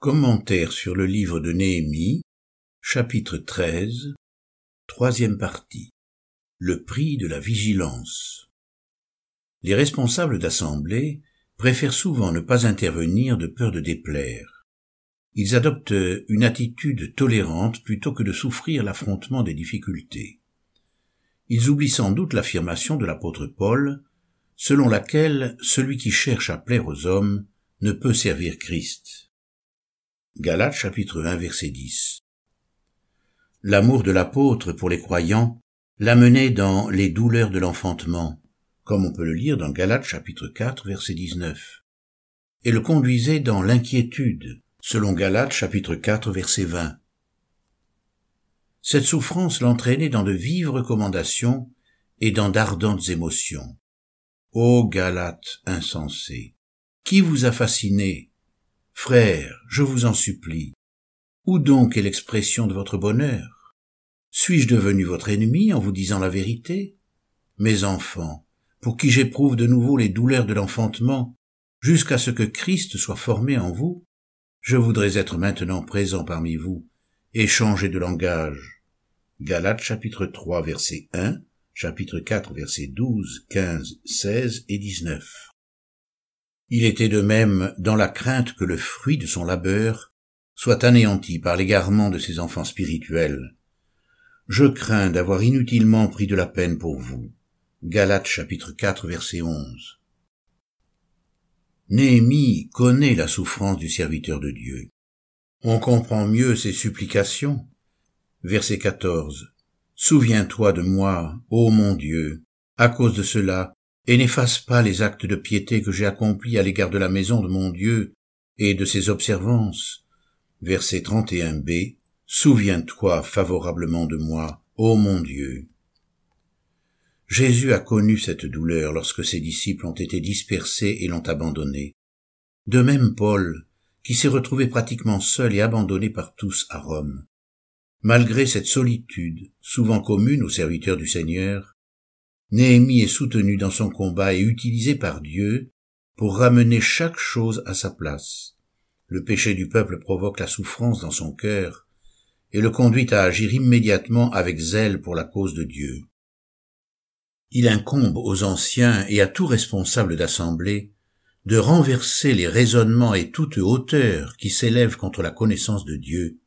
Commentaire sur le livre de Néhémie, chapitre 13, troisième partie. Le prix de la vigilance. Les responsables d'assemblée préfèrent souvent ne pas intervenir de peur de déplaire. Ils adoptent une attitude tolérante plutôt que de souffrir l'affrontement des difficultés. Ils oublient sans doute l'affirmation de l'apôtre Paul, selon laquelle celui qui cherche à plaire aux hommes ne peut servir Christ. Galates chapitre 1 verset 10. L'amour de l'apôtre pour les croyants l'amenait dans les douleurs de l'enfantement, comme on peut le lire dans Galates chapitre 4 verset 19, et le conduisait dans l'inquiétude, selon Galates chapitre 4 verset 20. Cette souffrance l'entraînait dans de vives recommandations et dans d'ardentes émotions. Ô Galates insensés, qui vous a fasciné Frère, je vous en supplie, où donc est l'expression de votre bonheur? Suis-je devenu votre ennemi en vous disant la vérité? Mes enfants, pour qui j'éprouve de nouveau les douleurs de l'enfantement, jusqu'à ce que Christ soit formé en vous, je voudrais être maintenant présent parmi vous et changer de langage. Galates chapitre 3 verset 1, chapitre 4 verset 12, 15, 16 et 19. Il était de même dans la crainte que le fruit de son labeur soit anéanti par l'égarement de ses enfants spirituels. Je crains d'avoir inutilement pris de la peine pour vous. Galates chapitre 4 verset 11. Néhémie connaît la souffrance du serviteur de Dieu. On comprend mieux ses supplications. Verset 14. Souviens-toi de moi, ô mon Dieu. À cause de cela, et n'efface pas les actes de piété que j'ai accomplis à l'égard de la maison de mon Dieu et de ses observances. Verset 31b. Souviens-toi favorablement de moi, ô mon Dieu. Jésus a connu cette douleur lorsque ses disciples ont été dispersés et l'ont abandonné. De même Paul, qui s'est retrouvé pratiquement seul et abandonné par tous à Rome. Malgré cette solitude, souvent commune aux serviteurs du Seigneur, Néhémie est soutenu dans son combat et utilisé par Dieu pour ramener chaque chose à sa place. Le péché du peuple provoque la souffrance dans son cœur et le conduit à agir immédiatement avec zèle pour la cause de Dieu. Il incombe aux anciens et à tout responsable d'assemblée de renverser les raisonnements et toute hauteur qui s'élèvent contre la connaissance de Dieu,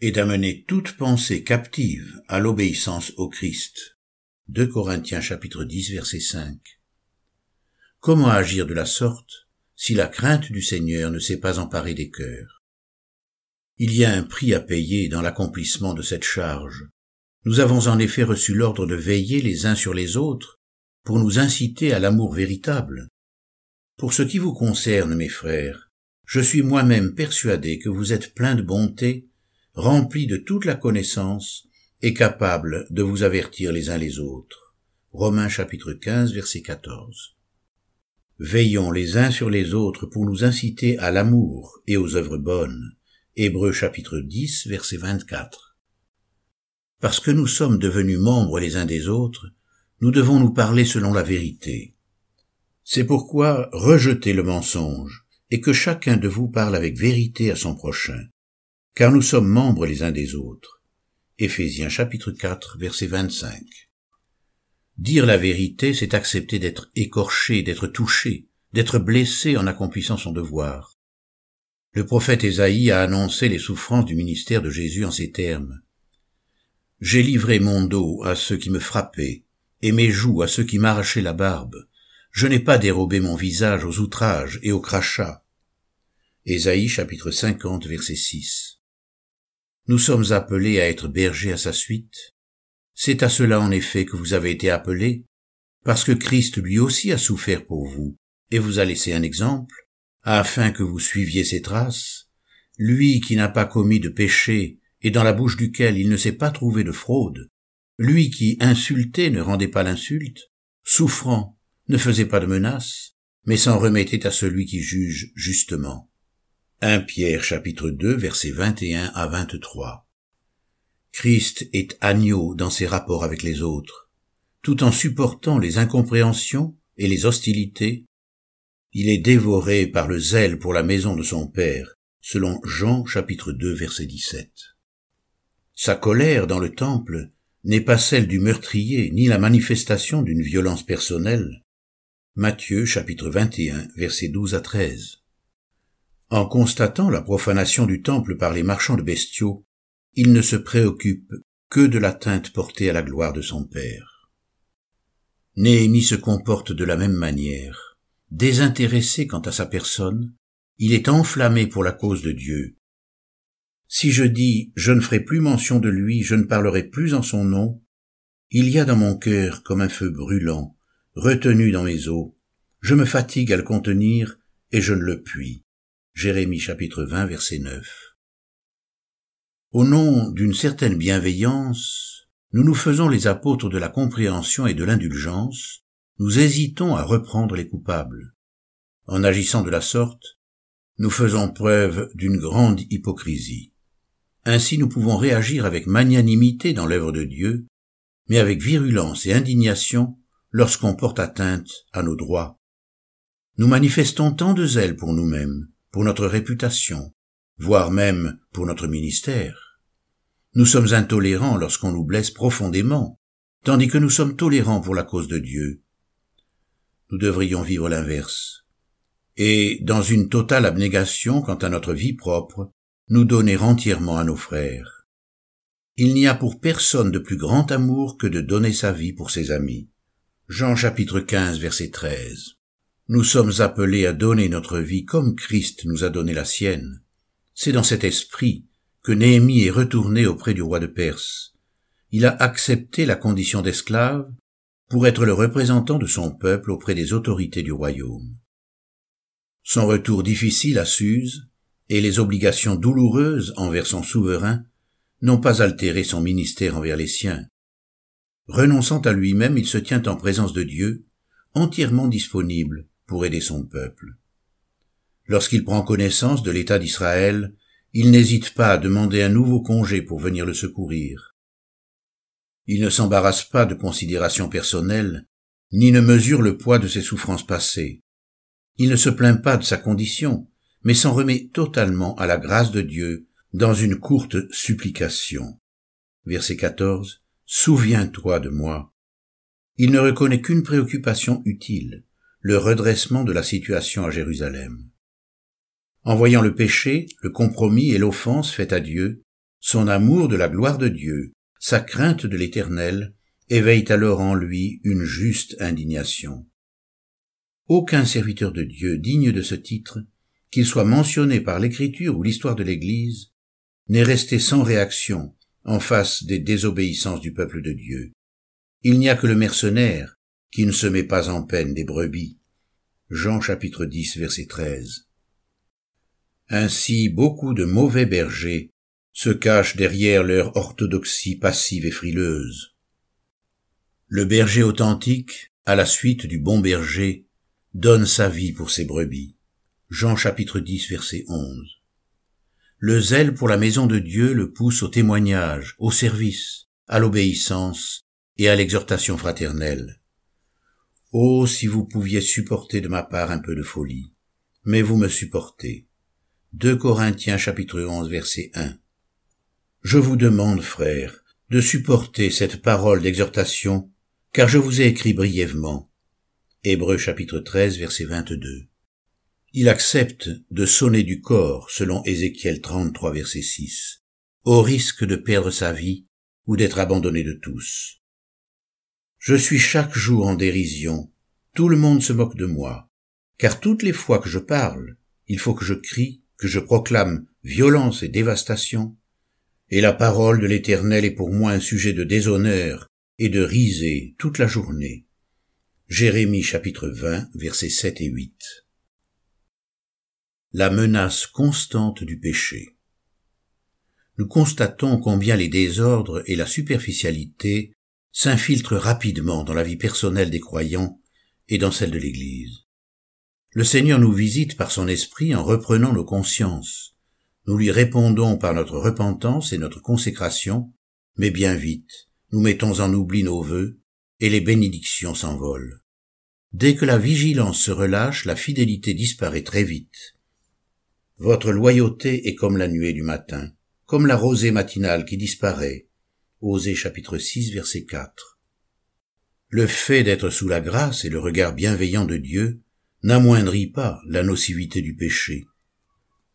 et d'amener toute pensée captive à l'obéissance au Christ. 2 Corinthiens chapitre 10 verset 5. Comment agir de la sorte si la crainte du Seigneur ne s'est pas emparée des cœurs? Il y a un prix à payer dans l'accomplissement de cette charge. Nous avons en effet reçu l'ordre de veiller les uns sur les autres pour nous inciter à l'amour véritable. Pour ce qui vous concerne, mes frères, je suis moi-même persuadé que vous êtes pleins de bonté, remplis de toute la connaissance, est capable de vous avertir les uns les autres. Romains chapitre 15 verset 14. Veillons les uns sur les autres pour nous inciter à l'amour et aux œuvres bonnes. Hébreux chapitre 10 verset 24. Parce que nous sommes devenus membres les uns des autres, nous devons nous parler selon la vérité. C'est pourquoi rejetez le mensonge et que chacun de vous parle avec vérité à son prochain, car nous sommes membres les uns des autres. Éphésiens chapitre 4 verset 25. Dire la vérité, c'est accepter d'être écorché, d'être touché, d'être blessé en accomplissant son devoir. Le prophète Ésaïe a annoncé les souffrances du ministère de Jésus en ces termes. J'ai livré mon dos à ceux qui me frappaient, et mes joues à ceux qui m'arrachaient la barbe. Je n'ai pas dérobé mon visage aux outrages et aux crachats. Ésaïe chapitre 50 verset 6. Nous sommes appelés à être bergers à sa suite. C'est à cela en effet que vous avez été appelés, parce que Christ lui aussi a souffert pour vous, et vous a laissé un exemple, afin que vous suiviez ses traces, lui qui n'a pas commis de péché, et dans la bouche duquel il ne s'est pas trouvé de fraude, lui qui, insulté, ne rendait pas l'insulte, souffrant, ne faisait pas de menaces, mais s'en remettait à celui qui juge justement. 1 Pierre chapitre 2 versets 21 à 23. Christ est agneau dans ses rapports avec les autres. Tout en supportant les incompréhensions et les hostilités, il est dévoré par le zèle pour la maison de son Père selon Jean chapitre 2 verset 17. Sa colère dans le temple n'est pas celle du meurtrier, ni la manifestation d'une violence personnelle. Matthieu chapitre 21 verset 12 à 13. En constatant la profanation du temple par les marchands de bestiaux, il ne se préoccupe que de l'atteinte portée à la gloire de son Père. Néhémie se comporte de la même manière. Désintéressé quant à sa personne, il est enflammé pour la cause de Dieu. Si je dis je ne ferai plus mention de lui, je ne parlerai plus en son nom, il y a dans mon cœur comme un feu brûlant, retenu dans mes os, je me fatigue à le contenir et je ne le puis. Jérémie chapitre 20 verset 9. Au nom d'une certaine bienveillance, nous nous faisons les apôtres de la compréhension et de l'indulgence, nous hésitons à reprendre les coupables. En agissant de la sorte, nous faisons preuve d'une grande hypocrisie. Ainsi nous pouvons réagir avec magnanimité dans l'œuvre de Dieu, mais avec virulence et indignation lorsqu'on porte atteinte à nos droits. Nous manifestons tant de zèle pour nous-mêmes, pour notre réputation, voire même pour notre ministère. Nous sommes intolérants lorsqu'on nous blesse profondément, tandis que nous sommes tolérants pour la cause de Dieu. Nous devrions vivre l'inverse et, dans une totale abnégation quant à notre vie propre, nous donner entièrement à nos frères. Il n'y a pour personne de plus grand amour que de donner sa vie pour ses amis. Jean chapitre 15 verset 13. Nous sommes appelés à donner notre vie comme Christ nous a donné la sienne. C'est dans cet esprit que Néhémie est retourné auprès du roi de Perse. Il a accepté la condition d'esclave pour être le représentant de son peuple auprès des autorités du royaume. Son retour difficile à Suse et les obligations douloureuses envers son souverain n'ont pas altéré son ministère envers les siens. Renonçant à lui-même, il se tient en présence de Dieu, entièrement disponible pour aider son peuple. Lorsqu'il prend connaissance de l'état d'Israël, il n'hésite pas à demander un nouveau congé pour venir le secourir. Il ne s'embarrasse pas de considérations personnelles, ni ne mesure le poids de ses souffrances passées. Il ne se plaint pas de sa condition, mais s'en remet totalement à la grâce de Dieu dans une courte supplication. Verset 14. Souviens-toi de moi. Il ne reconnaît qu'une préoccupation utile, le redressement de la situation à Jérusalem. En voyant le péché, le compromis et l'offense faite à Dieu, son amour de la gloire de Dieu, sa crainte de l'Éternel, éveillent alors en lui une juste indignation. Aucun serviteur de Dieu digne de ce titre, qu'il soit mentionné par l'écriture ou l'histoire de l'Église, n'est resté sans réaction en face des désobéissances du peuple de Dieu. Il n'y a que le mercenaire qui ne se met pas en peine des brebis. Jean chapitre 10 verset 13. Ainsi beaucoup de mauvais bergers se cachent derrière leur orthodoxie passive et frileuse. Le berger authentique, à la suite du bon berger, donne sa vie pour ses brebis. Jean chapitre 10 verset 11. Le zèle pour la maison de Dieu le pousse au témoignage, au service, à l'obéissance et à l'exhortation fraternelle. Oh, si vous pouviez supporter de ma part un peu de folie. Mais vous me supportez. 2 Corinthiens chapitre 11 verset 1. Je vous demande, frères, de supporter cette parole d'exhortation, car je vous ai écrit brièvement. Hébreux chapitre 13 verset 22. Il accepte de sonner du corps selon Ézéchiel 33 verset 6, au risque de perdre sa vie ou d'être abandonné de tous. Je suis chaque jour en dérision, tout le monde se moque de moi, car toutes les fois que je parle, il faut que je crie, que je proclame violence et dévastation, et la parole de l'Éternel est pour moi un sujet de déshonneur et de risée toute la journée. Jérémie chapitre 20 versets 7 et 8. La menace constante du péché. Nous constatons combien les désordres et la superficialité s'infiltrent rapidement dans la vie personnelle des croyants et dans celle de l'Église. Le Seigneur nous visite par son esprit en reprenant nos consciences. Nous lui répondons par notre repentance et notre consécration, mais bien vite, nous mettons en oubli nos vœux et les bénédictions s'envolent. Dès que la vigilance se relâche, la fidélité disparaît très vite. Votre loyauté est comme la nuée du matin, comme la rosée matinale qui disparaît. Chapitre 6 verset 4. Le fait d'être sous la grâce et le regard bienveillant de Dieu n'amoindrit pas la nocivité du péché.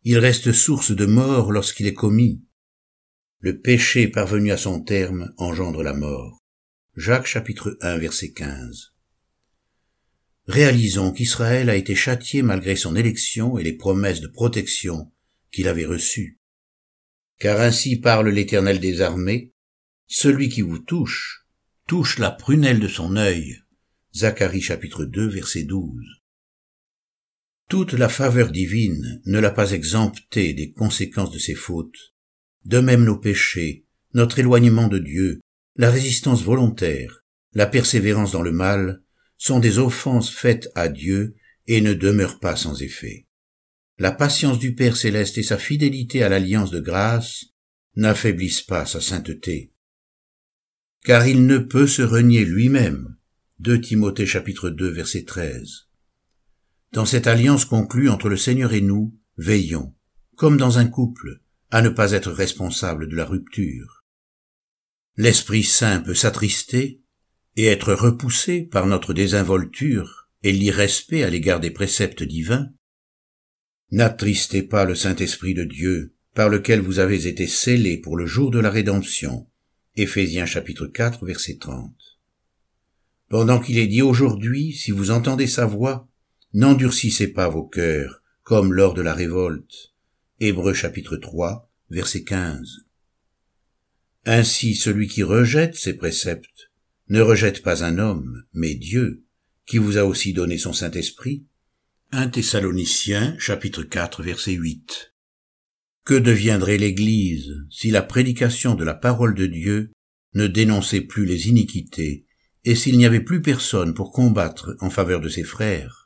Il reste source de mort lorsqu'il est commis. Le péché parvenu à son terme engendre la mort. Jacques chapitre 1 verset 15. Réalisons qu'Israël a été châtié malgré son élection et les promesses de protection qu'il avait reçues. Car ainsi parle l'Éternel des armées, celui qui vous touche, touche la prunelle de son œil. Zacharie chapitre 2 verset 12. Toute la faveur divine ne l'a pas exempté des conséquences de ses fautes. De même nos péchés, notre éloignement de Dieu, la résistance volontaire, la persévérance dans le mal, sont des offenses faites à Dieu et ne demeurent pas sans effet. La patience du Père céleste et sa fidélité à l'alliance de grâce n'affaiblissent pas sa sainteté. Car il ne peut se renier lui-même. 2 Timothée chapitre 2 verset 13. Dans cette alliance conclue entre le Seigneur et nous, veillons, comme dans un couple, à ne pas être responsable de la rupture. L'Esprit Saint peut s'attrister et être repoussé par notre désinvolture et l'irrespect à l'égard des préceptes divins, n'attristez pas le Saint-Esprit de Dieu, par lequel vous avez été scellés pour le jour de la rédemption. Éphésiens chapitre 4 verset 30. Pendant qu'il est dit aujourd'hui, si vous entendez sa voix, n'endurcissez pas vos cœurs, comme lors de la révolte. Hébreux chapitre 3 verset 15. Ainsi celui qui rejette ses préceptes ne rejette pas un homme, mais Dieu, qui vous a aussi donné son Saint-Esprit. 1 Thessaloniciens, chapitre 4, verset 8. Que deviendrait l'Église si la prédication de la parole de Dieu ne dénonçait plus les iniquités et s'il n'y avait plus personne pour combattre en faveur de ses frères?